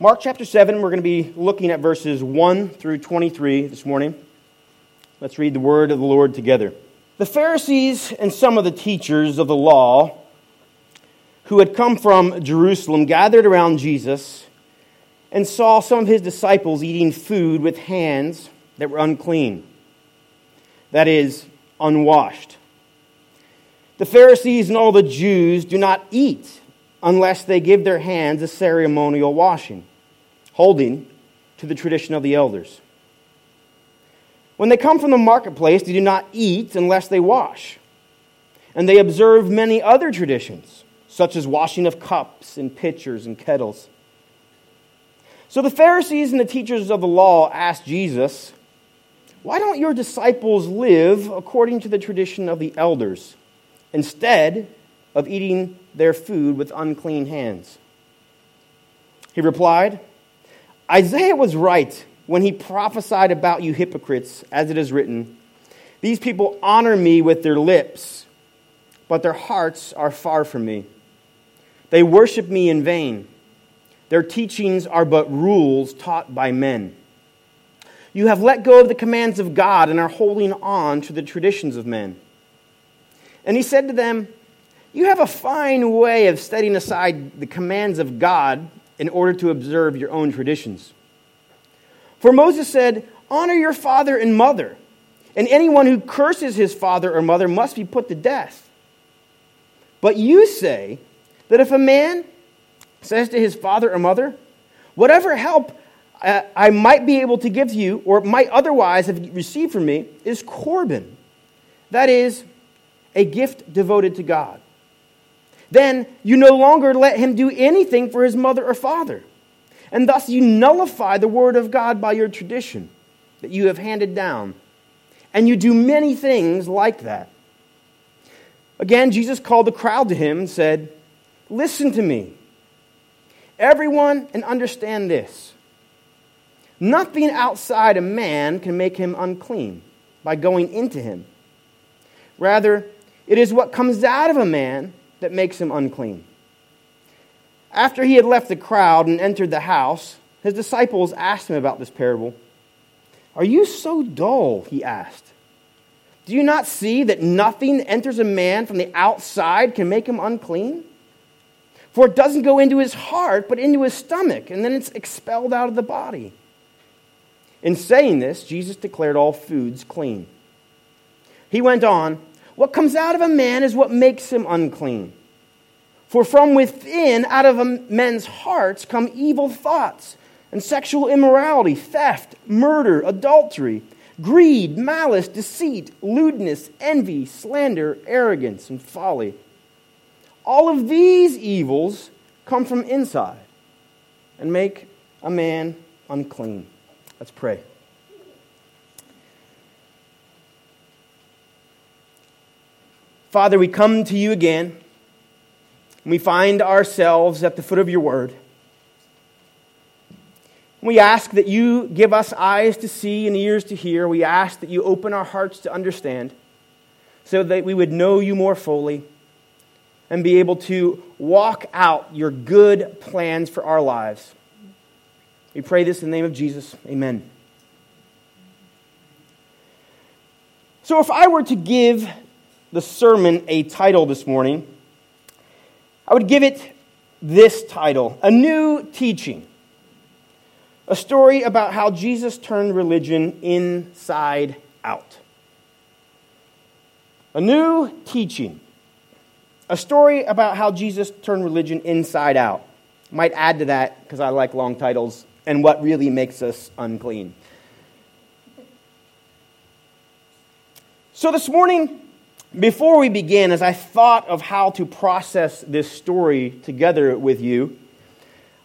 Mark chapter 7, we're going to be looking at verses 1 through 23 this morning. Let's read the word of the Lord together. The Pharisees and some of the teachers of the law who had come from Jerusalem gathered around Jesus and saw some of his disciples eating food with hands that were unclean, that is, unwashed. The Pharisees and all the Jews do not eat unless they give their hands a ceremonial washing, holding to the tradition of the elders. When they come from the marketplace, they do not eat unless they wash. And they observe many other traditions, such as washing of cups and pitchers and kettles. So the Pharisees and the teachers of the law asked Jesus, Why don't your disciples live according to the tradition of the elders instead of eating their food with unclean hands? He replied, Isaiah was right when he prophesied about you hypocrites, as it is written, These people honor me with their lips, but their hearts are far from me. They worship me in vain. Their teachings are but rules taught by men. You have let go of the commands of God and are holding on to the traditions of men. And he said to them, You have a fine way of setting aside the commands of God in order to observe your own traditions. For Moses said, Honor your father and mother, and anyone who curses his father or mother must be put to death. But you say that if a man says to his father or mother, Whatever help uh, I might be able to give to you, or might otherwise have received from me, is Corban. That is, a gift devoted to God. Then you no longer let him do anything for his mother or father. And thus you nullify the word of God by your tradition that you have handed down. And you do many things like that. Again, Jesus called the crowd to him and said, Listen to me everyone and understand this. Nothing outside a man can make him unclean by going into him. Rather, it is what comes out of a man that makes him unclean. After he had left the crowd and entered the house, his disciples asked him about this parable. Are you so dull? He asked. Do you not see that nothing that enters a man from the outside can make him unclean? For it doesn't go into his heart, but into his stomach, and then it's expelled out of the body. In saying this, Jesus declared all foods clean. He went on, What comes out of a man is what makes him unclean. For from within, out of men's hearts, come evil thoughts and sexual immorality, theft, murder, adultery, greed, malice, deceit, lewdness, envy, slander, arrogance, and folly. All of these evils come from inside and make a man unclean. Let's pray. Father, we come to you again. And we find ourselves at the foot of your word. We ask that you give us eyes to see and ears to hear. We ask that you open our hearts to understand so that we would know you more fully and be able to walk out your good plans for our lives. We pray this in the name of Jesus. Amen. So, if I were to give the sermon a title this morning, I would give it this title A New Teaching. A story about how Jesus turned religion inside out. A new teaching. A story about how Jesus turned religion inside out. Might add to that, because I like long titles, and what really makes us unclean. So this morning, before we begin, as I thought of how to process this story together with you,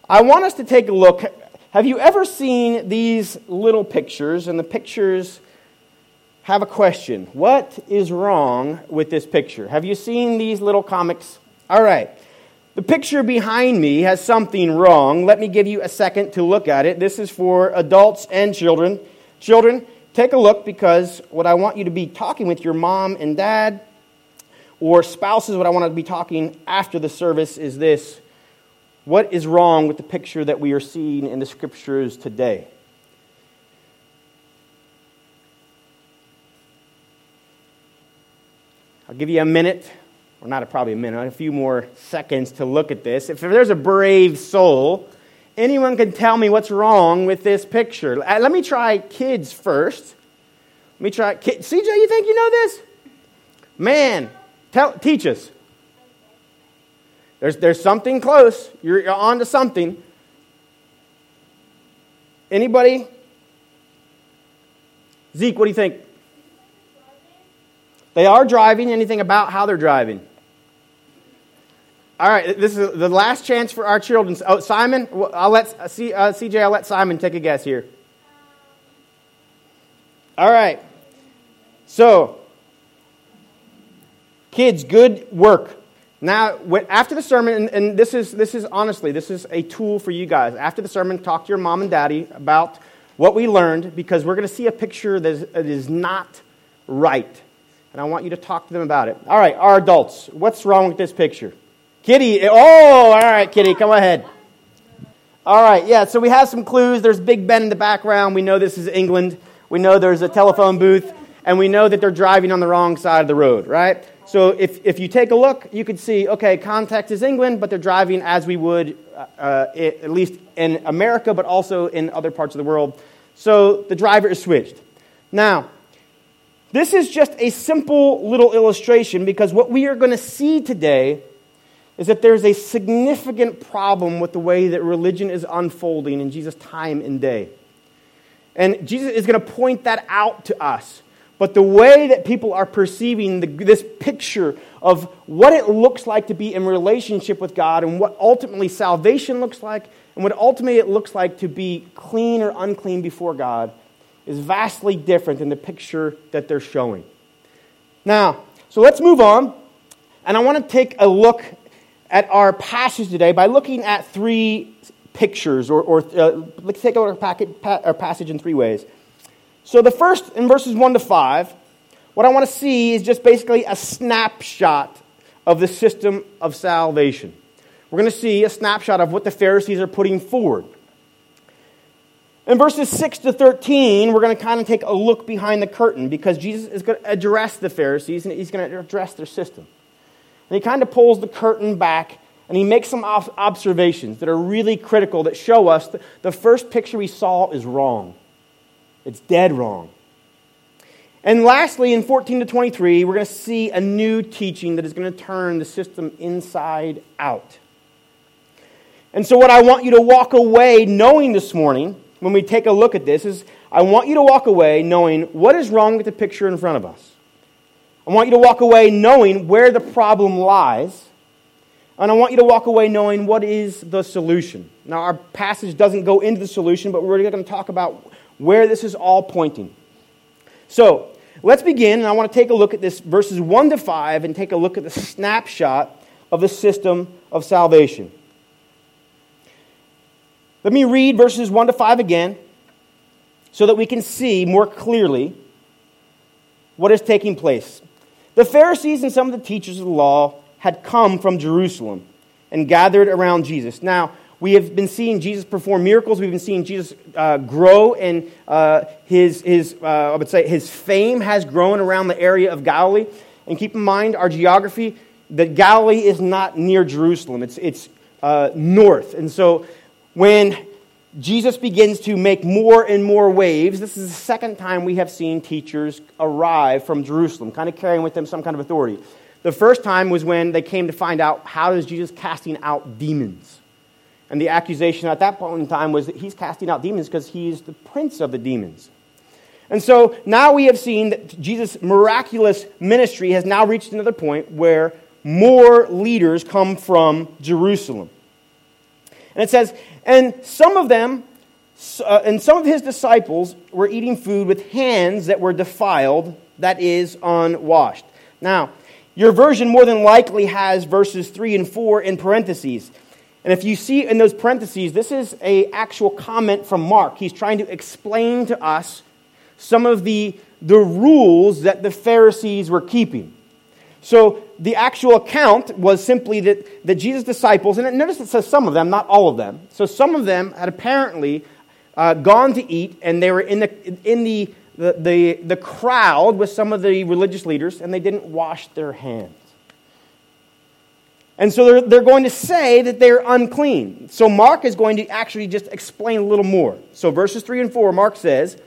I want us to take a look. Have you ever seen these little pictures? And the pictures have a question What is wrong with this picture? Have you seen these little comics? All right. The picture behind me has something wrong. Let me give you a second to look at it. This is for adults and children. Children, take a look because what I want you to be talking with your mom and dad or spouses, what I want to be talking after the service is this What is wrong with the picture that we are seeing in the scriptures today? I'll give you a minute, or not a, probably a minute, a few more seconds to look at this. If there's a brave soul, anyone can tell me what's wrong with this picture. Uh, let me try kids first. Let me try. CJ, you think you know this? Man, tell, teach us. There's, there's something close. You're, you're on to something. Anybody? Zeke, what do you think? They are driving. Anything about how they're driving? All right, this is the last chance for our children. Oh, Simon, I'll let uh, CJ. I'll let Simon take a guess here. All right. So, kids, good work. Now, after the sermon, and, and this is this is honestly this is a tool for you guys. After the sermon, talk to your mom and daddy about what we learned because we're going to see a picture that is, that is not right and I want you to talk to them about it. All right, our adults, what's wrong with this picture? Kitty, oh, all right, Kitty, come ahead. All right, yeah, so we have some clues. There's Big Ben in the background. We know this is England. We know there's a telephone booth, and we know that they're driving on the wrong side of the road, right? So if, if you take a look, you could see, okay, context is England, but they're driving as we would, uh, at least in America, but also in other parts of the world. So the driver is switched. Now, this is just a simple little illustration because what we are going to see today is that there's a significant problem with the way that religion is unfolding in Jesus' time and day. And Jesus is going to point that out to us. But the way that people are perceiving the, this picture of what it looks like to be in relationship with God and what ultimately salvation looks like and what ultimately it looks like to be clean or unclean before God is vastly different than the picture that they're showing. Now, so let's move on. And I want to take a look at our passage today by looking at three pictures, or, or uh, let's take a look at our passage in three ways. So, the first, in verses 1 to 5, what I want to see is just basically a snapshot of the system of salvation. We're going to see a snapshot of what the Pharisees are putting forward. In verses 6 to 13, we're going to kind of take a look behind the curtain because Jesus is going to address the Pharisees and he's going to address their system. And he kind of pulls the curtain back and he makes some observations that are really critical that show us that the first picture we saw is wrong. It's dead wrong. And lastly, in 14 to 23, we're going to see a new teaching that is going to turn the system inside out. And so, what I want you to walk away knowing this morning when we take a look at this is I want you to walk away knowing what is wrong with the picture in front of us. I want you to walk away knowing where the problem lies. And I want you to walk away knowing what is the solution. Now, our passage doesn't go into the solution, but we're going to talk about where this is all pointing. So, let's begin, and I want to take a look at this verses 1 to 5 and take a look at the snapshot of the system of salvation. Let me read verses 1 to 5 again so that we can see more clearly what is taking place. The Pharisees and some of the teachers of the law had come from Jerusalem and gathered around Jesus. Now, we have been seeing Jesus perform miracles. We've been seeing Jesus uh, grow, and uh, his, his, uh, I would say his fame has grown around the area of Galilee. And keep in mind our geography that Galilee is not near Jerusalem, it's, it's uh, north. And so when Jesus begins to make more and more waves, this is the second time we have seen teachers arrive from Jerusalem, kind of carrying with them some kind of authority. The first time was when they came to find out how is Jesus casting out demons. And the accusation at that point in time was that he's casting out demons because he's the prince of the demons. And so now we have seen that Jesus' miraculous ministry has now reached another point where more leaders come from Jerusalem. And it says, and some of them, uh, and some of his disciples were eating food with hands that were defiled, that is, unwashed. Now, your version more than likely has verses 3 and 4 in parentheses. And if you see in those parentheses, this is a actual comment from Mark. He's trying to explain to us some of the, the rules that the Pharisees were keeping. So the actual account was simply that, that Jesus' disciples, and notice it says some of them, not all of them. So some of them had apparently uh, gone to eat, and they were in the, in the, the, the, the crowd with some of the religious leaders, and they didn't wash their hands. And so they're, they're going to say that they're unclean. So Mark is going to actually just explain a little more. So verses 3 and 4, Mark says,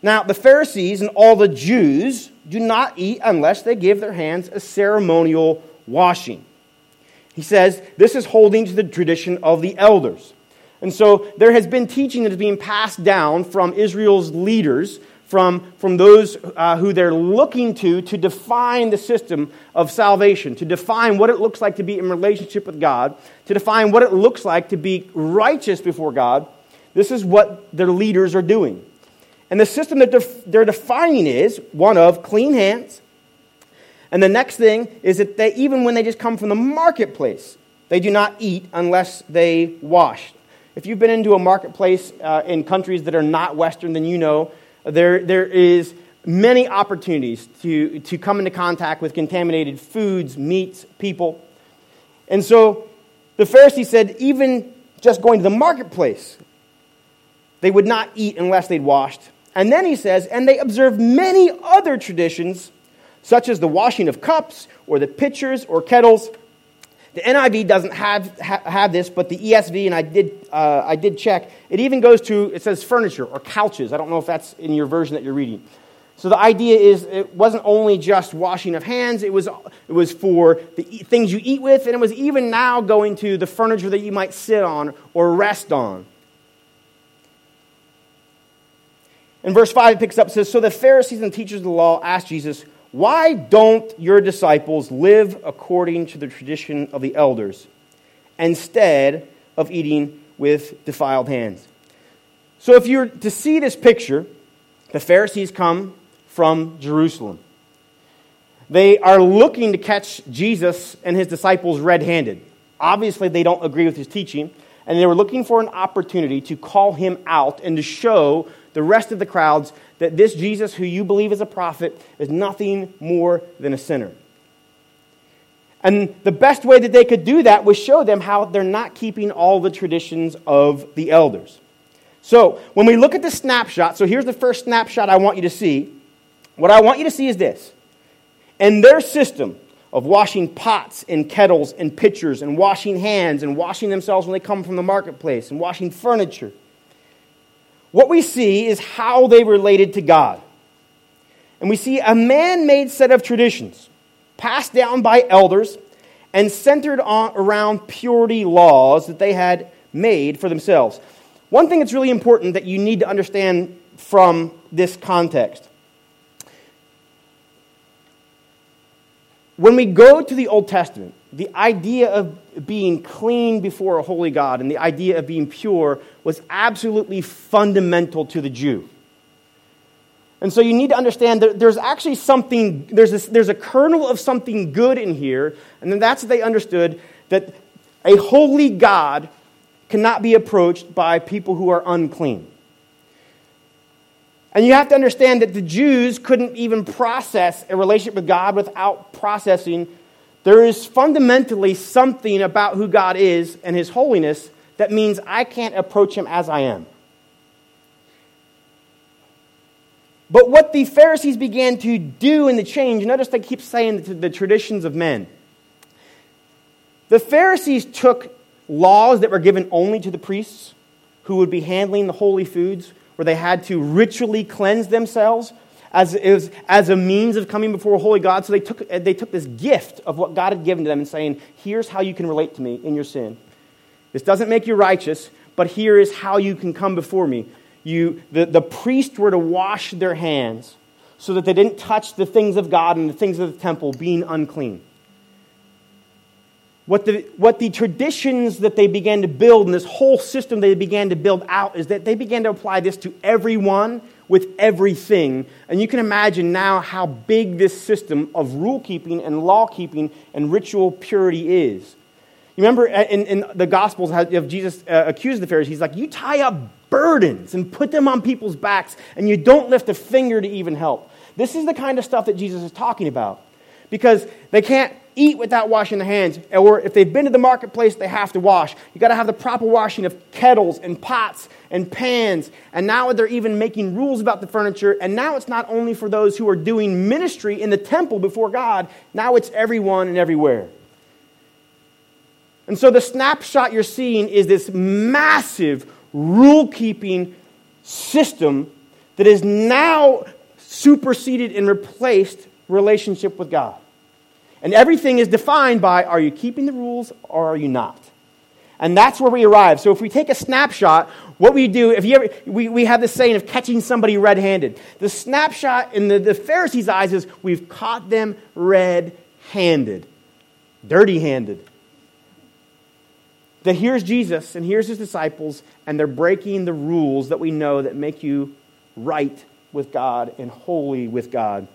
Now the Pharisees and all the Jews do not eat unless they give their hands a ceremonial washing. He says this is holding to the tradition of the elders. And so there has been teaching that is being passed down from Israel's leaders, from, from those uh, who they're looking to to define the system of salvation, to define what it looks like to be in relationship with God, to define what it looks like to be righteous before God. This is what their leaders are doing. And the system that they're, defining is one of clean hands. And the next thing is that they, even when they just come from the marketplace, they do not eat unless they wash. If you've been into a marketplace uh, in countries that are not Western, then you know there, there is many opportunities to, to come into contact with contaminated foods, meats, people. And so the Pharisees said, even just going to the marketplace, they would not eat unless they'd washed. And then he says, and they observe many other traditions, such as the washing of cups or the pitchers or kettles. The NIV doesn't have, ha- have this, but the ESV, and I did, uh, I did check, it even goes to, it says furniture or couches. I don't know if that's in your version that you're reading. So the idea is it wasn't only just washing of hands, it was, it was for the things you eat with, and it was even now going to the furniture that you might sit on or rest on. In verse 5, it picks up, and says, So the Pharisees and teachers of the law asked Jesus, Why don't your disciples live according to the tradition of the elders instead of eating with defiled hands? So if you're to see this picture, the Pharisees come from Jerusalem. They are looking to catch Jesus and his disciples red handed. Obviously, they don't agree with his teaching, and they were looking for an opportunity to call him out and to show the rest of the crowds that this Jesus, who you believe is a prophet, is nothing more than a sinner. And the best way that they could do that was show them how they're not keeping all the traditions of the elders. So, when we look at the snapshot, so here's the first snapshot I want you to see. What I want you to see is this. In their system of washing pots and kettles and pitchers and washing hands and washing themselves when they come from the marketplace and washing furniture, what we see is how they related to God. And we see a man made set of traditions passed down by elders and centered on, around purity laws that they had made for themselves. One thing that's really important that you need to understand from this context when we go to the Old Testament, the idea of being clean before a holy God and the idea of being pure was absolutely fundamental to the Jew. And so you need to understand that there's actually something, there's, this, there's a kernel of something good in here, and then that's what they understood that a holy God cannot be approached by people who are unclean. And you have to understand that the Jews couldn't even process a relationship with God without processing there is fundamentally something about who God is and his holiness that means I can't approach him as I am. But what the Pharisees began to do in the change, notice they keep saying the, traditions of men. The Pharisees took laws that were given only to the priests who would be handling the holy foods, where they had to ritually cleanse themselves as, as, as a means of coming before holy God. So they took, they took this gift of what God had given to them and saying, Here's how you can relate to me in your sin. This doesn't make you righteous, but here is how you can come before me. You, the, the priests were to wash their hands so that they didn't touch the things of God and the things of the temple, being unclean. What the, what the traditions that they began to build and this whole system they began to build out is that they began to apply this to everyone with everything. And you can imagine now how big this system of rule keeping and law keeping and ritual purity is. You remember in, in the Gospels, of Jesus uh, accused the Pharisees, he's like, You tie up burdens and put them on people's backs, and you don't lift a finger to even help. This is the kind of stuff that Jesus is talking about. Because they can't eat without washing their hands. Or if they've been to the marketplace, they have to wash. You got to have the proper washing of kettles and pots and pans. And now they're even making rules about the furniture. And now it's not only for those who are doing ministry in the temple before God, now it's everyone and everywhere. And so the snapshot you're seeing is this massive rule keeping system that is now superseded and replaced relationship with God. And everything is defined by are you keeping the rules or are you not? And that's where we arrive. So if we take a snapshot, what we do, if you ever, we, we have this saying of catching somebody red handed. The snapshot in the, the Pharisees' eyes is we've caught them red handed, dirty handed. That here's Jesus and here's his disciples, and they're breaking the rules that we know that make you right with God and holy with God.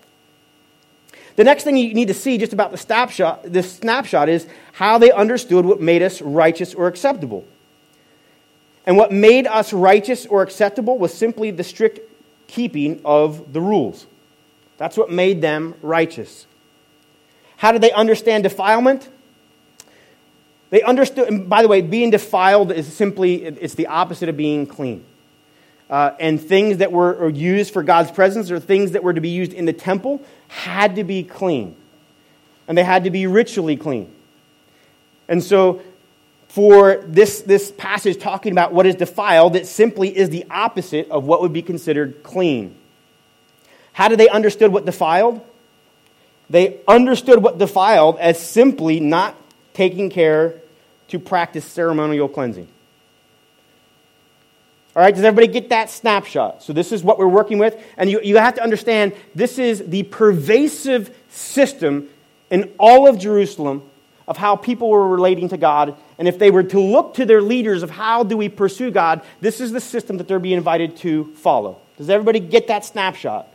The next thing you need to see just about the snapshot, this snapshot is how they understood what made us righteous or acceptable. And what made us righteous or acceptable was simply the strict keeping of the rules. That's what made them righteous. How did they understand defilement? They understood, and by the way, being defiled is simply, it's the opposite of being clean. Uh, and things that were used for God's presence or things that were to be used in the temple had to be clean. And they had to be ritually clean. And so, for this, this passage talking about what is defiled, it simply is the opposite of what would be considered clean. How did they understood what defiled? They understood what defiled as simply not taking care to practice ceremonial cleansing. All right, does everybody get that snapshot? So, this is what we're working with. And you, you have to understand this is the pervasive system in all of Jerusalem of how people were relating to God. And if they were to look to their leaders of how do we pursue God, this is the system that they're being invited to follow. Does everybody get that snapshot?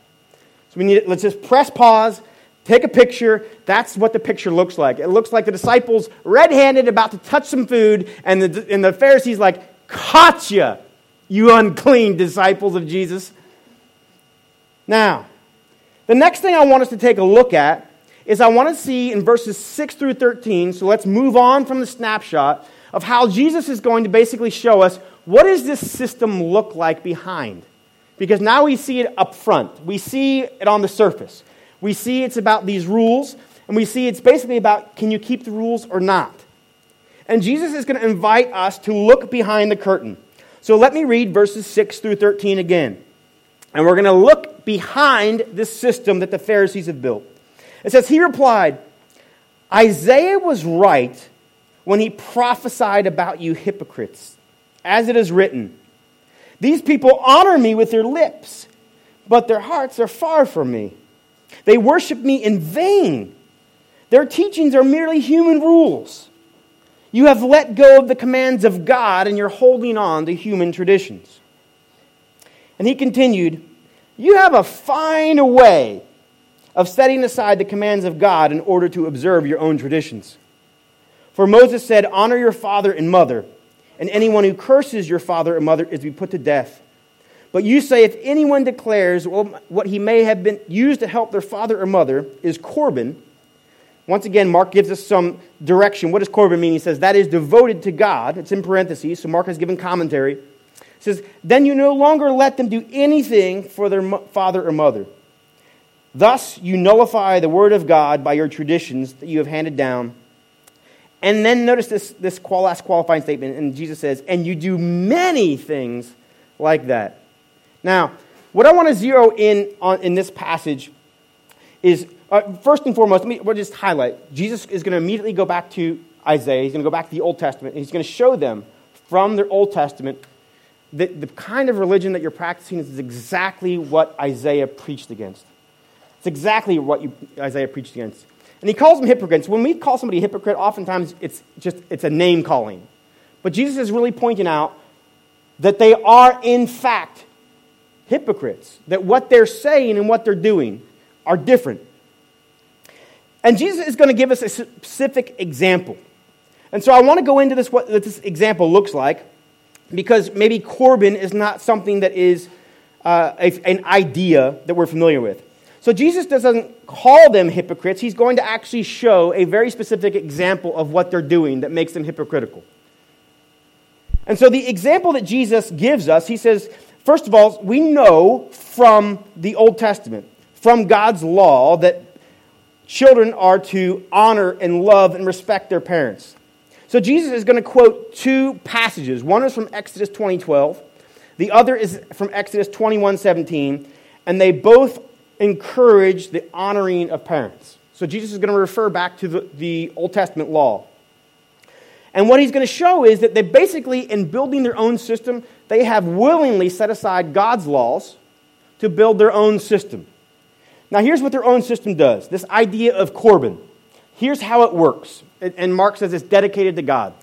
So, we need, let's just press pause Take a picture. That's what the picture looks like. It looks like the disciples red handed about to touch some food, and the, and the Pharisees, like, caught you, you unclean disciples of Jesus. Now, the next thing I want us to take a look at is I want to see in verses 6 through 13, so let's move on from the snapshot of how Jesus is going to basically show us what does this system look like behind? Because now we see it up front. We see it on the surface. We see it's about these rules, and we see it's basically about can you keep the rules or not? And Jesus is going to invite us to look behind the curtain. So let me read verses 6 through 13 again. And we're going to look behind this system that the Pharisees have built. It says, He replied, Isaiah was right when he prophesied about you hypocrites, as it is written, These people honor me with their lips, but their hearts are far from me. They worship me in vain. Their teachings are merely human rules. You have let go of the commands of God and you're holding on to human traditions. And he continued, You have a fine way of setting aside the commands of God in order to observe your own traditions. For Moses said, Honor your father and mother, and anyone who curses your father or mother is to be put to death. But you say if anyone declares well, what he may have been used to help their father or mother is Corban, once again, Mark gives us some direction. What does Corban mean? He says that is devoted to God. It's in parentheses, so Mark has given commentary. He says, then you no longer let them do anything for their father or mother. Thus, you nullify the word of God by your traditions that you have handed down. And then notice this, this last qualifying statement, and Jesus says, and you do many things like that. Now, what I want to zero in on in this passage is uh, first and foremost, let me we'll just highlight. Jesus is going to immediately go back to Isaiah. He's going to go back to the Old Testament. And he's going to show them from their Old Testament that the kind of religion that you're practicing is exactly what Isaiah preached against. It's exactly what you, Isaiah preached against. And he calls them hypocrites. When we call somebody a hypocrite, oftentimes it's just it's a name calling. But Jesus is really pointing out that they are in fact hypocrites, that what they're saying and what they're doing are different. And Jesus is going to give us a specific example. And so I want to go into this, what this example looks like, because maybe Corban is not something that is uh, an idea that we're familiar with. So Jesus doesn't call them hypocrites. He's going to actually show a very specific example of what they're doing that makes them hypocritical. And so the example that Jesus gives us, he says, first of all, we know from the Old Testament, from God's law, that children are to honor and love and respect their parents. So Jesus is going to quote two passages. One is from Exodus 20:12, the other is from Exodus 21:17, and they both encourage the honoring of parents. So Jesus is going to refer back to the, the Old Testament law. And what he's going to show is that they basically, in building their own system, they have willingly set aside God's laws to build their own system. Now, here's what their own system does this idea of Corban. Here's how it works. And Mark says it's dedicated to God.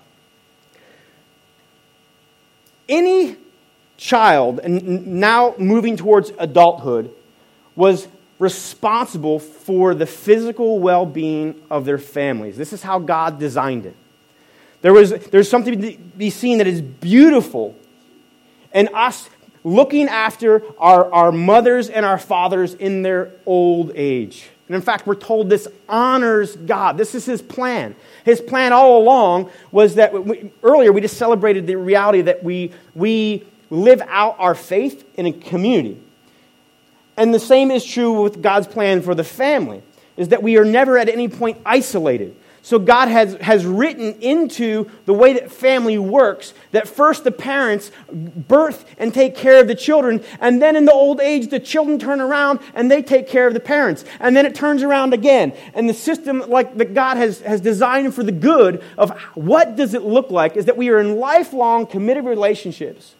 Any child, and now moving towards adulthood, was responsible for the physical well being of their families. This is how God designed it. There was, there's something to be seen that is beautiful and us looking after our, our mothers and our fathers in their old age. And in fact, we're told this honors God. This is his plan. His plan all along was that we, earlier we just celebrated the reality that we, we live out our faith in a community. And the same is true with God's plan for the family, is that we are never at any point isolated. So God has, has written into the way that family works that first the parents birth and take care of the children, and then in the old age, the children turn around and they take care of the parents. And then it turns around again. And the system like that God has, has designed for the good of what does it look like is that we are in lifelong committed relationships.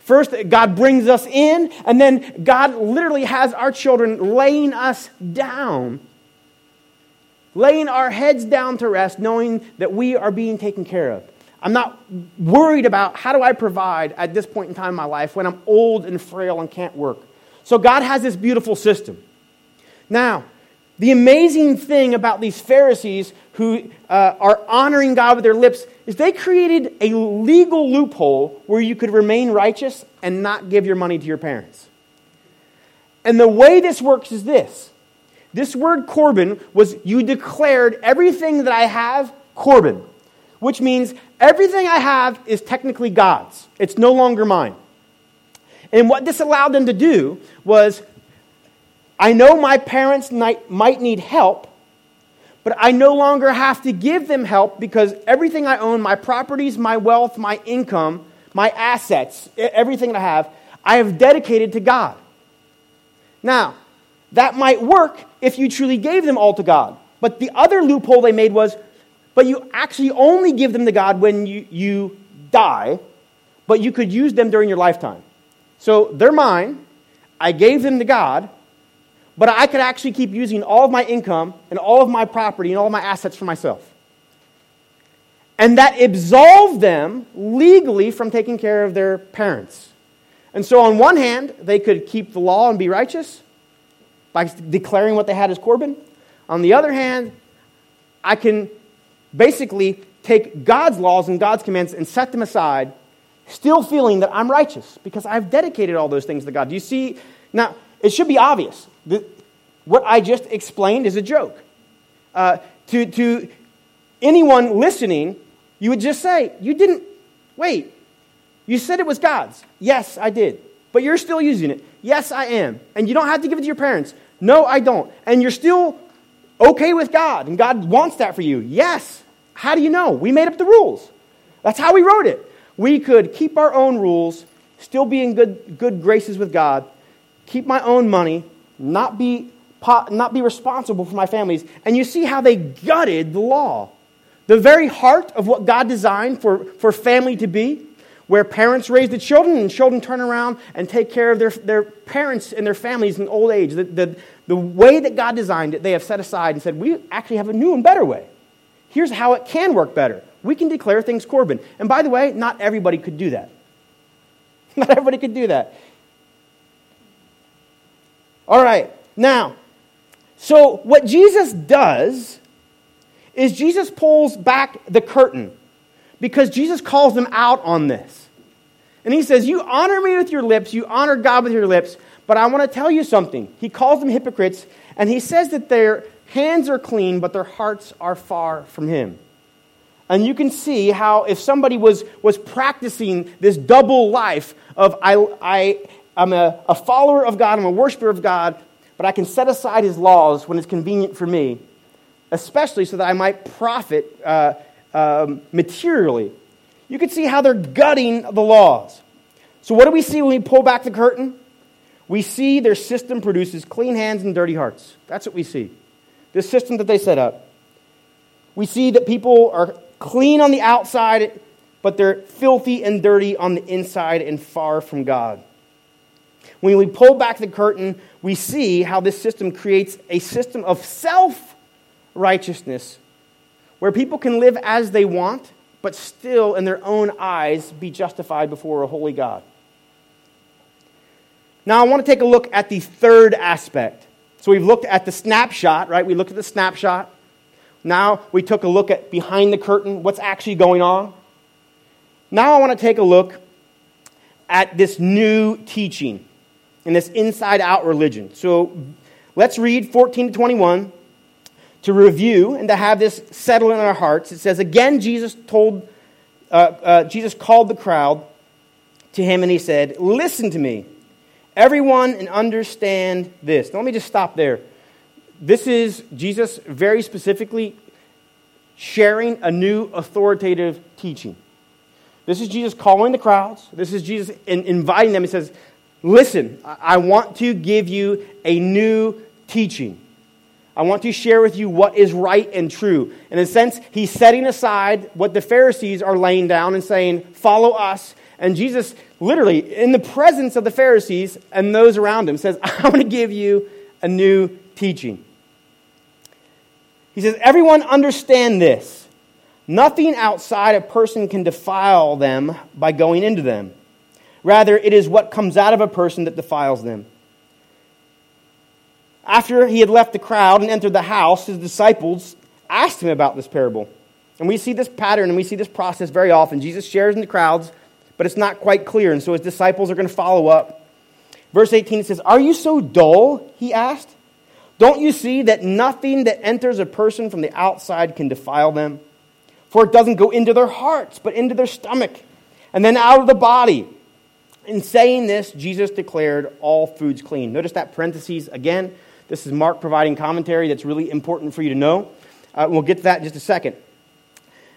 First, God brings us in, and then God literally has our children laying us down laying our heads down to rest, knowing that we are being taken care of. I'm not worried about how do I provide at this point in time in my life when I'm old and frail and can't work. So God has this beautiful system. Now, the amazing thing about these Pharisees who uh, are honoring God with their lips is they created a legal loophole where you could remain righteous and not give your money to your parents. And the way this works is this this word Corban was you declared everything that I have Corban, which means everything I have is technically God's. It's no longer mine. And what this allowed them to do was I know my parents might need help, but I no longer have to give them help because everything I own, my properties, my wealth, my income, my assets, everything that I have, I have dedicated to God. Now, that might work if you truly gave them all to God. But the other loophole they made was, but you actually only give them to God when you, you die, but you could use them during your lifetime. So they're mine. I gave them to God, but I could actually keep using all of my income and all of my property and all of my assets for myself. And that absolved them legally from taking care of their parents. And so, on one hand, they could keep the law and be righteous by declaring what they had as Corban. On the other hand, I can basically take God's laws and God's commands and set them aside, still feeling that I'm righteous because I've dedicated all those things to God. Do you see? Now, it should be obvious. that what I just explained is a joke. Uh, to, to anyone listening, you would just say, You didn't, wait, you said it was God's. Yes, I did. But you're still using it. Yes, I am. And you don't have to give it to your parents. No, I don't. And you're still okay with God, and God wants that for you. Yes. How do you know? We made up the rules. That's how we wrote it. We could keep our own rules, still be in good, good graces with God, keep my own money, not be, not be responsible for my families. And you see how they gutted the law. The very heart of what God designed for, for family to be where parents raise the children and children turn around and take care of their, their parents and their families in old age. The, the, the way that God designed it, they have set aside and said, we actually have a new and better way. Here's how it can work better. We can declare things Corban. And by the way, not everybody could do that. Not everybody could do that. All right, now, so what Jesus does is Jesus pulls back the curtain because Jesus calls them out on this. And he says, You honor me with your lips, you honor God with your lips, but I want to tell you something. He calls them hypocrites, and he says that their hands are clean, but their hearts are far from him. And you can see how if somebody was, was practicing this double life of I, I, I'm a, a follower of God, I'm a worshiper of God, but I can set aside his laws when it's convenient for me, especially so that I might profit uh, um, materially. You can see how they're gutting the laws. So, what do we see when we pull back the curtain? We see their system produces clean hands and dirty hearts. That's what we see. This system that they set up. We see that people are clean on the outside, but they're filthy and dirty on the inside and far from God. When we pull back the curtain, we see how this system creates a system of self righteousness where people can live as they want, but still, in their own eyes, be justified before a holy God. Now, I want to take a look at the third aspect. So, we've looked at the snapshot, right? We looked at the snapshot. Now we took a look at behind the curtain, what's actually going on. Now I want to take a look at this new teaching and this inside out religion. So let's read 14 to 21 to review and to have this settle in our hearts. It says, Again, Jesus told, uh, uh, Jesus called the crowd to him and he said, Listen to me, everyone, and understand this. Now, let me just stop there this is Jesus very specifically sharing a new authoritative teaching. This is Jesus calling the crowds. This is Jesus inviting them. He says, Listen, I want to give you a new teaching. I want to share with you what is right and true. In a sense, he's setting aside what the Pharisees are laying down and saying, Follow us. And Jesus, literally, in the presence of the Pharisees and those around him, says, I want to give you a new teaching. He says, Everyone understand this. Nothing outside a person can defile them by going into them. Rather, it is what comes out of a person that defiles them. After he had left the crowd and entered the house, his disciples asked him about this parable. And we see this pattern and we see this process very often. Jesus shares in the crowds, but it's not quite clear. And so his disciples are going to follow up. Verse 18 it says, Are you so dull? He asked. Don't you see that nothing that enters a person from the outside can defile them? For it doesn't go into their hearts, but into their stomach, and then out of the body. In saying this, Jesus declared all foods clean. Notice that parentheses again. This is Mark providing commentary that's really important for you to know. Uh, we'll get to that in just a second.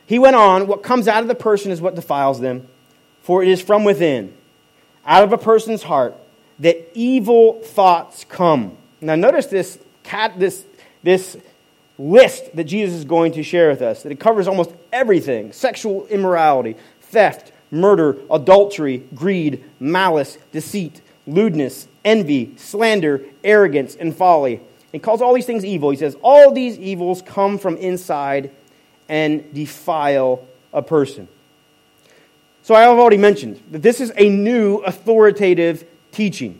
He went on, What comes out of the person is what defiles them, for it is from within, out of a person's heart, that evil thoughts come. Now, notice this cat, this, this list that Jesus is going to share with us, that it covers almost everything sexual immorality, theft, murder, adultery, greed, malice, deceit, lewdness, envy, slander, arrogance, and folly. He calls all these things evil. He says, All these evils come from inside and defile a person. So I have already mentioned that this is a new authoritative teaching.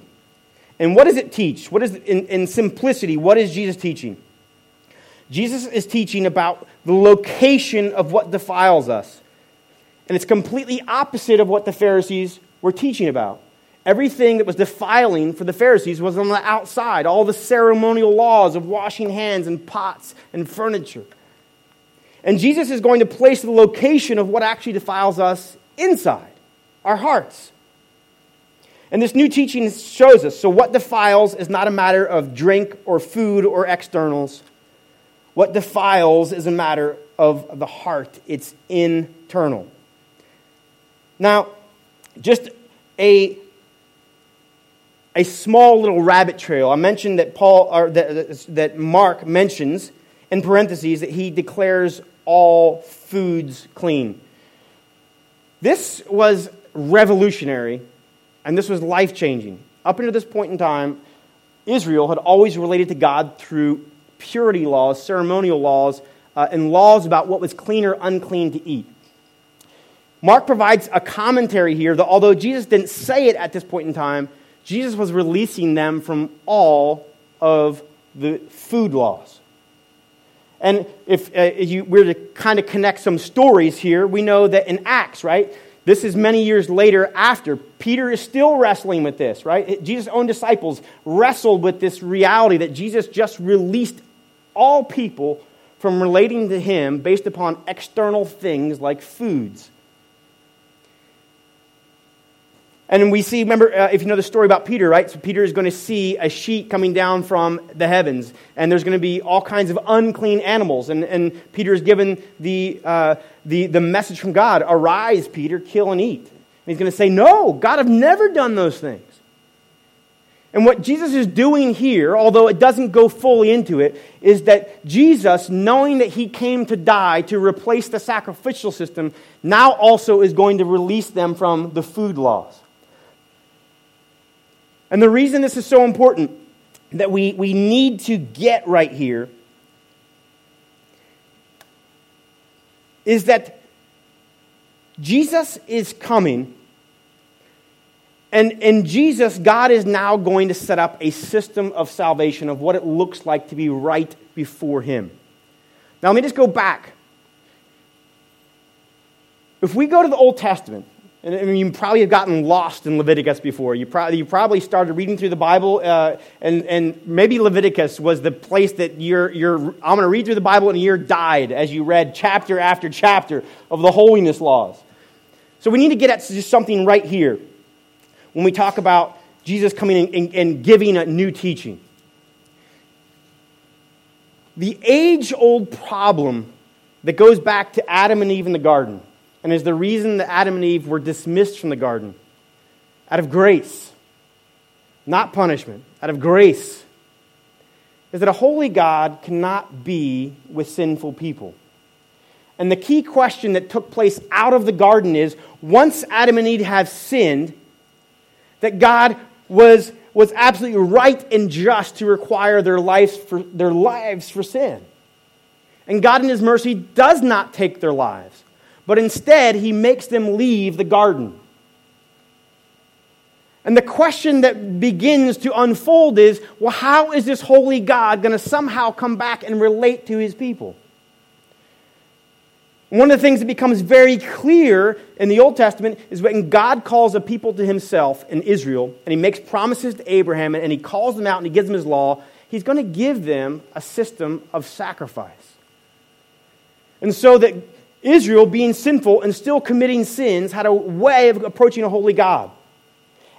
And what does it teach? What is, in, in simplicity, what is Jesus teaching? Jesus is teaching about the location of what defiles us. And it's completely opposite of what the Pharisees were teaching about. Everything that was defiling for the Pharisees was on the outside, all the ceremonial laws of washing hands and pots and furniture. And Jesus is going to place the location of what actually defiles us inside, our hearts. And this new teaching shows us so, what defiles is not a matter of drink or food or externals. What defiles is a matter of the heart, it's internal. Now, just a, a small little rabbit trail. I mentioned that Paul or that, that Mark mentions in parentheses that he declares all foods clean. This was revolutionary and this was life changing. Up until this point in time, Israel had always related to God through purity laws, ceremonial laws, uh, and laws about what was clean or unclean to eat. Mark provides a commentary here that although Jesus didn't say it at this point in time, Jesus was releasing them from all of the food laws. And if, uh, you were to kind of connect some stories here, we know that in Acts, right, This is many years later after. Peter is still wrestling with this, right? Jesus' own disciples wrestled with this reality that Jesus just released all people from relating to him based upon external things like foods. And we see, remember, uh, if you know the story about Peter, right? So Peter is going to see a sheet coming down from the heavens, and there's going to be all kinds of unclean animals. And, and Peter is given the, uh, the, the message from God Arise, Peter, kill and eat. And he's going to say, No, God, I've never done those things. And what Jesus is doing here, although it doesn't go fully into it, is that Jesus, knowing that he came to die to replace the sacrificial system, now also is going to release them from the food laws. And the reason this is so important that we, we need to get right here is that Jesus is coming. And in Jesus, God is now going to set up a system of salvation of what it looks like to be right before Him. Now, let me just go back. If we go to the Old Testament, and I mean, you probably have gotten lost in Leviticus before. You, pro- you probably started reading through the Bible, uh, and, and maybe Leviticus was the place that you're, you're I'm going to read through the Bible, and you're died as you read chapter after chapter of the holiness laws. So we need to get at just something right here when we talk about Jesus coming and, and, and giving a new teaching. The age old problem that goes back to Adam and Eve in the garden and is the reason that Adam and Eve were dismissed from the garden. Out of grace, not punishment, out of grace, is that a holy God cannot be with sinful people. And the key question that took place out of the garden is once Adam and Eve have sinned, that God was, was absolutely right and just to require their lives for, their lives for sin. And God, in His mercy, does not take their lives but instead he makes them leave the garden. And the question that begins to unfold is well, how is this holy God going to somehow come back and relate to his people? One of the things that becomes very clear in the Old Testament is when God calls a people to himself in Israel, and he makes promises to Abraham, and he calls them out and he gives them his law, he's going to give them a system of sacrifice. And so that Israel, being sinful and still committing sins, had a way of approaching a holy God.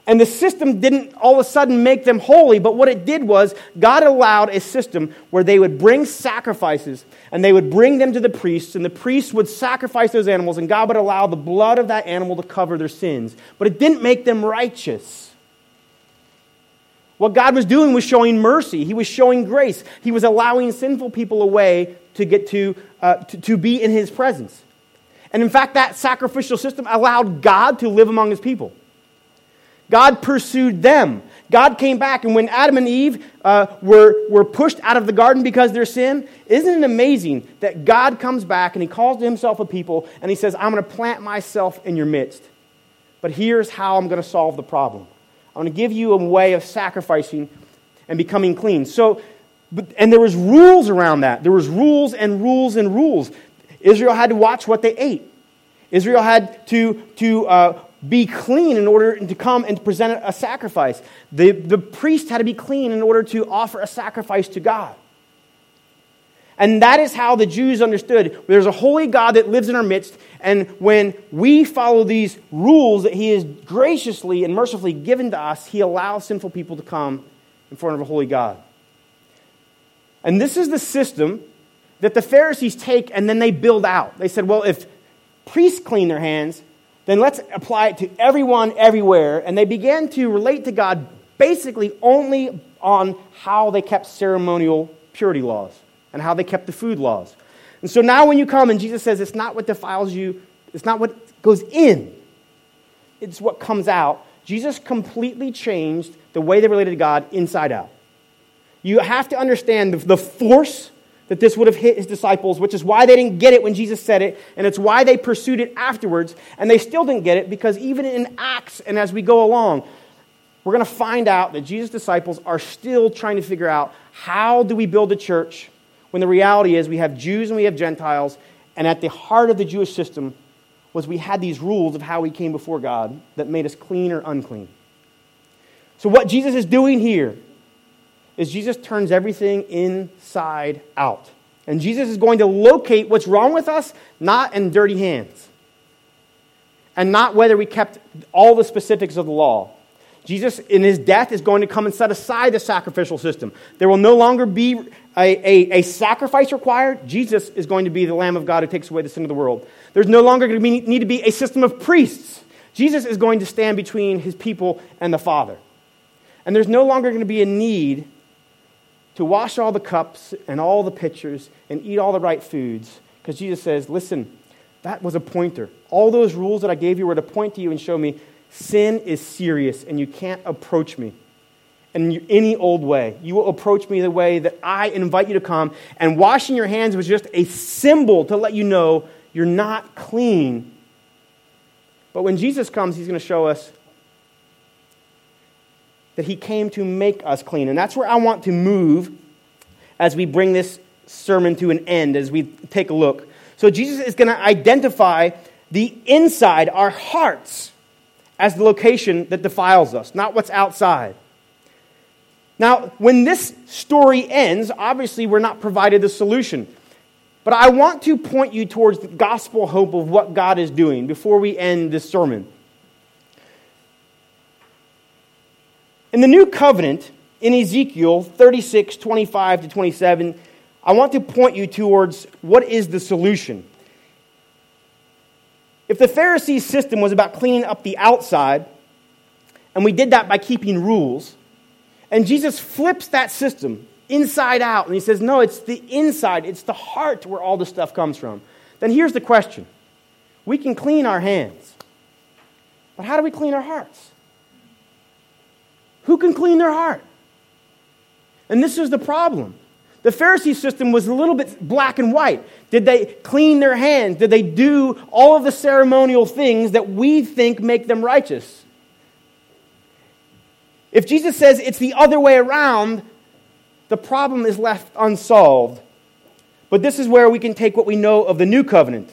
And the system didn't all of a sudden make them holy, but what it did was God allowed a system where they would bring sacrifices and they would bring them to the priests, and the priests would sacrifice those animals, and God would allow the blood of that animal to cover their sins. But it didn't make them righteous. What God was doing was showing mercy, He was showing grace, He was allowing sinful people away to get to, uh, to, to be in his presence. And in fact, that sacrificial system allowed God to live among his people. God pursued them. God came back, and when Adam and Eve uh, were, were pushed out of the garden because of their sin, isn't it amazing that God comes back and he calls to himself a people and he says, I'm going to plant myself in your midst. But here's how I'm going to solve the problem I'm going to give you a way of sacrificing and becoming clean. So and there was rules around that. There was rules and rules and rules. Israel had to watch what they ate. Israel had to, to uh, be clean in order to come and present a sacrifice. The, the priest had to be clean in order to offer a sacrifice to God. And that is how the Jews understood. There's a holy God that lives in our midst, and when we follow these rules that He has graciously and mercifully given to us, He allows sinful people to come in front of a holy God. And this is the system that the Pharisees take and then they build out. They said, well, if priests clean their hands, then let's apply it to everyone everywhere. And they began to relate to God basically only on how they kept ceremonial purity laws and how they kept the food laws. And so now when you come and Jesus says it's not what defiles you, it's not what goes in, it's what comes out. Jesus completely changed the way they related to God inside out. You have to understand the, force that this would have hit his disciples, which is why they didn't get it when Jesus said it, and it's why they pursued it afterwards, and they still didn't get it because even in Acts and as we go along, we're going to find out that Jesus' disciples are still trying to figure out how do we build a church when the reality is we have Jews and we have Gentiles, and at the heart of the Jewish system was we had these rules of how we came before God that made us clean or unclean. So, what Jesus is doing here is Jesus turns everything inside out. And Jesus is going to locate what's wrong with us, not in dirty hands, and not whether we kept all the specifics of the law. Jesus, in his death, is going to come and set aside the sacrificial system. There will no longer be a, a, a, sacrifice required. Jesus is going to be the Lamb of God who takes away the sin of the world. There's no longer going to be, need to be a system of priests. Jesus is going to stand between his people and the Father. And there's no longer going to be a need to wash all the cups and all the pitchers and eat all the right foods because Jesus says, listen, that was a pointer. All those rules that I gave you were to point to you and show me sin is serious and you can't approach me in any old way. You will approach me the way that I invite you to come. And washing your hands was just a symbol to let you know you're not clean. But when Jesus comes, he's going to show us that he came to make us clean. And that's where I want to move as we bring this sermon to an end, as we take a look. So Jesus is going to identify the inside, our hearts, as the location that defiles us, not what's outside. Now, when this story ends, obviously we're not provided the solution. But I want to point you towards the gospel hope of what God is doing before we end this sermon. In the new covenant, in Ezekiel 36, 25 to 27, I want to point you towards what is the solution. If the Pharisees' system was about cleaning up the outside, and we did that by keeping rules, and Jesus flips that system inside out, and he says, No, it's the inside, it's the heart where all this stuff comes from. Then here's the question We can clean our hands, but how do we clean our hearts? Who can clean their heart? And this is the problem. The Pharisee system was a little bit black and white. Did they clean their hands? Did they do all of the ceremonial things that we think make them righteous? If Jesus says it's the other way around, the problem is left unsolved. But this is where we can take what we know of the new covenant.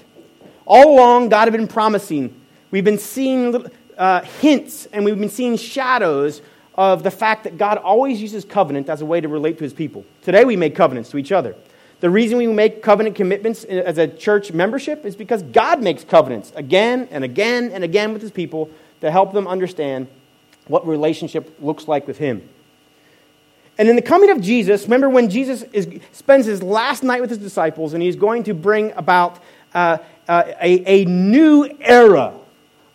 All along, God had been promising. We've been seeing uh, hints and we've been seeing shadows of the fact that God always uses covenant as a way to relate to his people. Today we make covenants to each other. The reason we make covenant commitments as a church membership is because God makes covenants again and again and again with his people to help them understand what relationship looks like with him. And in the coming of Jesus, remember when Jesus is, spends his last night with his disciples and he's going to bring about uh, uh, a, a new era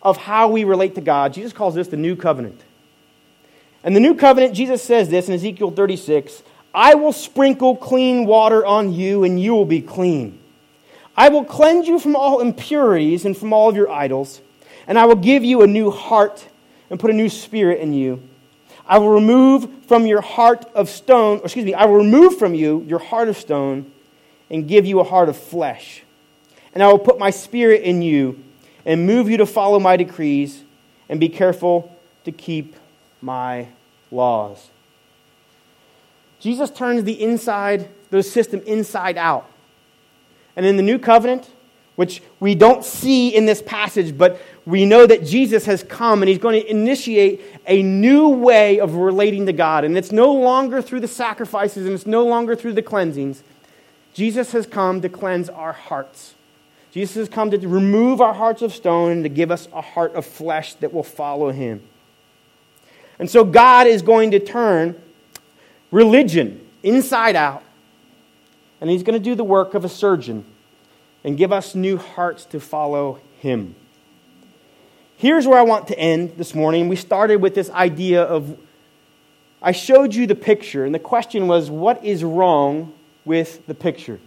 of how we relate to God, Jesus calls this the new covenant. And the new covenant, Jesus says this in Ezekiel 36 I will sprinkle clean water on you, and you will be clean. I will cleanse you from all impurities and from all of your idols, and I will give you a new heart and put a new spirit in you. I will remove from your heart of stone, or excuse me, I will remove from you your heart of stone and give you a heart of flesh. And I will put my spirit in you and move you to follow my decrees and be careful to keep my laws. Jesus turns the inside, the system inside out. And in the new covenant, which we don't see in this passage, but we know that Jesus has come and he's going to initiate a new way of relating to God. And it's no longer through the sacrifices and it's no longer through the cleansings. Jesus has come to cleanse our hearts. Jesus has come to remove our hearts of stone and to give us a heart of flesh that will follow him. And so God is going to turn religion inside out, and He's going to do the work of a surgeon and give us new hearts to follow Him. Here's where I want to end this morning. We started with this idea of I showed you the picture, and the question was, what is wrong with the picture?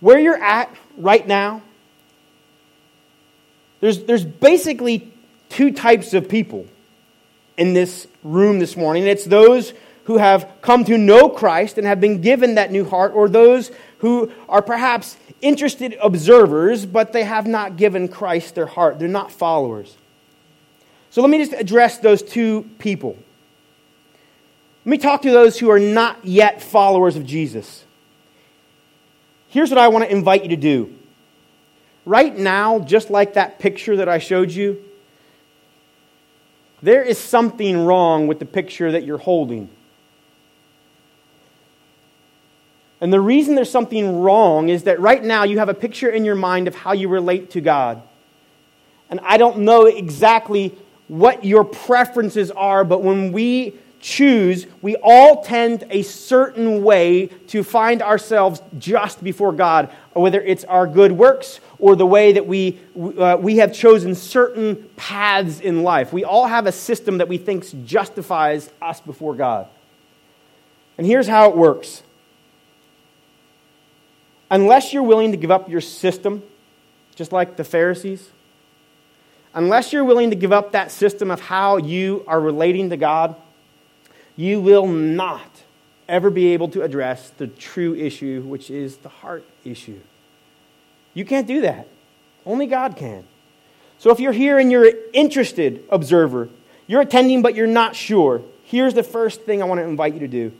Where you're at right now, there's, there's basically two types of people in this room this morning. It's those who have come to know Christ and have been given that new heart, or those who are perhaps interested observers, but they have not given Christ their heart. They're not followers. So let me just address those two people. Let me talk to those who are not yet followers of Jesus. Here's what I want to invite you to do right now, just like that picture that I showed you, there is something wrong with the picture that you're holding. And the reason there's something wrong is that right now you have a picture in your mind of how you relate to God. And I don't know exactly what your preferences are, but when we choose, we all tend a certain way to find ourselves just before God, whether it's our good works or the way that we, uh, we have chosen certain paths in life. We all have a system that we think justifies us before God. And here's how it works unless you're willing to give up your system, just like the Pharisees, unless you're willing to give up that system of how you are relating to God, you will not ever be able to address the true issue, which is the heart issue. You can't do that. Only God can. So if you're here and you're an interested observer, you're attending but you're not sure, here's the first thing I want to invite you to do.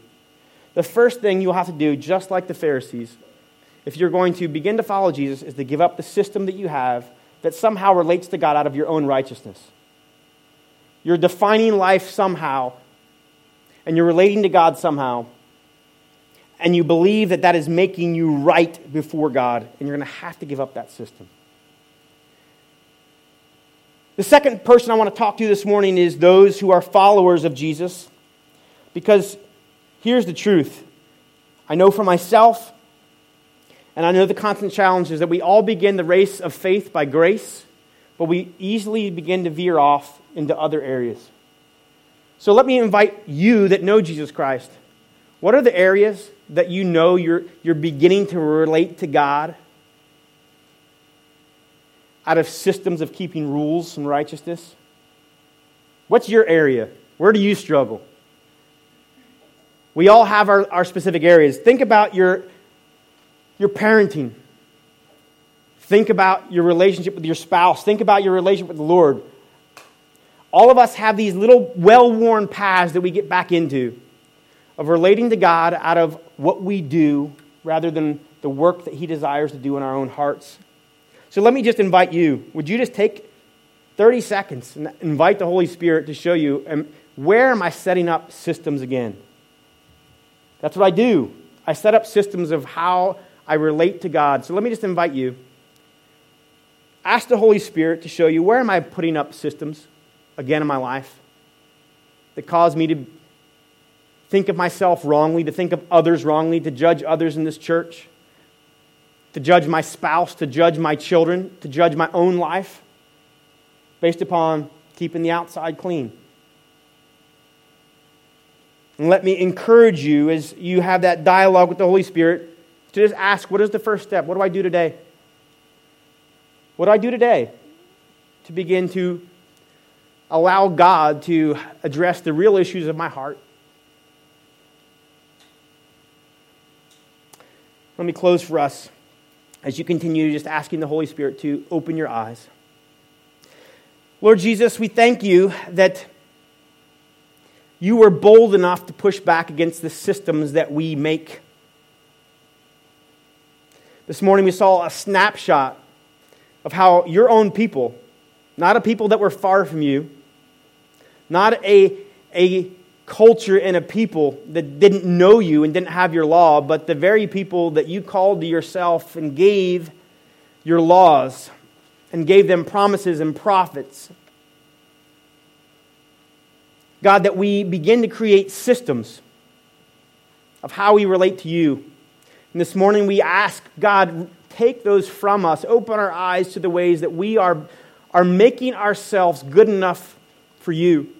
The first thing you'll have to do, just like the Pharisees, if you're going to begin to follow Jesus, is to give up the system that you have that somehow relates to God out of your own righteousness. You're defining life somehow, and you're relating to God somehow, and you believe that that is making you right before God, and you're going to have to give up that system. The second person I want to talk to this morning is those who are followers of Jesus. Because here's the truth I know for myself, and I know the constant challenge is that we all begin the race of faith by grace, but we easily begin to veer off into other areas. So let me invite you that know Jesus Christ. What are the areas that you know you're, you're beginning to relate to God out of systems of keeping rules and righteousness? What's your area? Where do you struggle? We all have our, our specific areas. Think about your your parenting. Think about your relationship with your spouse. Think about your relationship with the Lord. All of us have these little well worn paths that we get back into of relating to God out of what we do rather than the work that He desires to do in our own hearts. So let me just invite you. Would you just take 30 seconds and invite the Holy Spirit to show you um, where am I setting up systems again? That's what I do. I set up systems of how I relate to God. So let me just invite you. Ask the Holy Spirit to show you where am I putting up systems again in my life that cause me to think of myself wrongly, to think of others wrongly, to judge others in this church, to judge my spouse, to judge my children, to judge my own life based upon keeping the outside clean. And let me encourage you as you have that dialogue with the Holy Spirit to just ask, what is the first step? What do I do today? What do I do today to begin to allow God to address the real issues of my heart? Let me close for us as you continue just asking the Holy Spirit to open your eyes. Lord Jesus, we thank you that you were bold enough to push back against the systems that we make this morning we saw a snapshot of how your own people, not a people that were far from you, not a, a culture and a people that didn't know you and didn't have your law, but the very people that you called to yourself and gave your laws and gave them promises and prophets. God, that we begin to create systems of how we relate to you and this morning we ask God, take those from us, open our eyes to the ways that we are, are making ourselves good enough for you.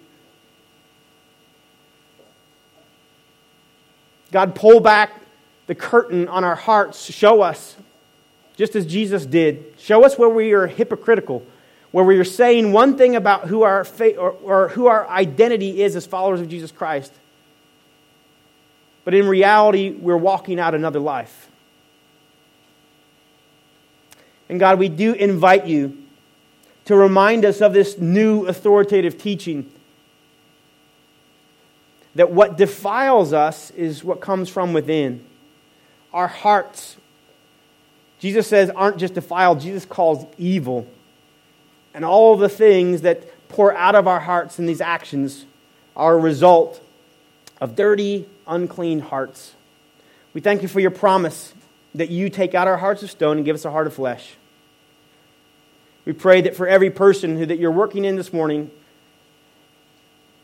God, pull back the curtain on our hearts, show us, just as Jesus did, show us where we are hypocritical, where we are saying one thing about who our, faith, or, or who our identity is as followers of Jesus Christ but in reality, we're walking out another life. And God, we do invite you to remind us of this new authoritative teaching that what defiles us is what comes from within our hearts. Jesus says aren't just defiled, Jesus calls evil. And all the things that pour out of our hearts in these actions are a result of dirty, unclean hearts. We thank you for your promise that you take out our hearts of stone and give us a heart of flesh. We pray that for every person who, that you're working in this morning,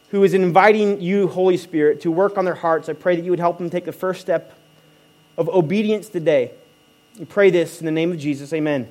who is inviting you, Holy Spirit, to work on their hearts, I pray that you would help them take the first step of obedience today. We pray this in the name of Jesus. Amen.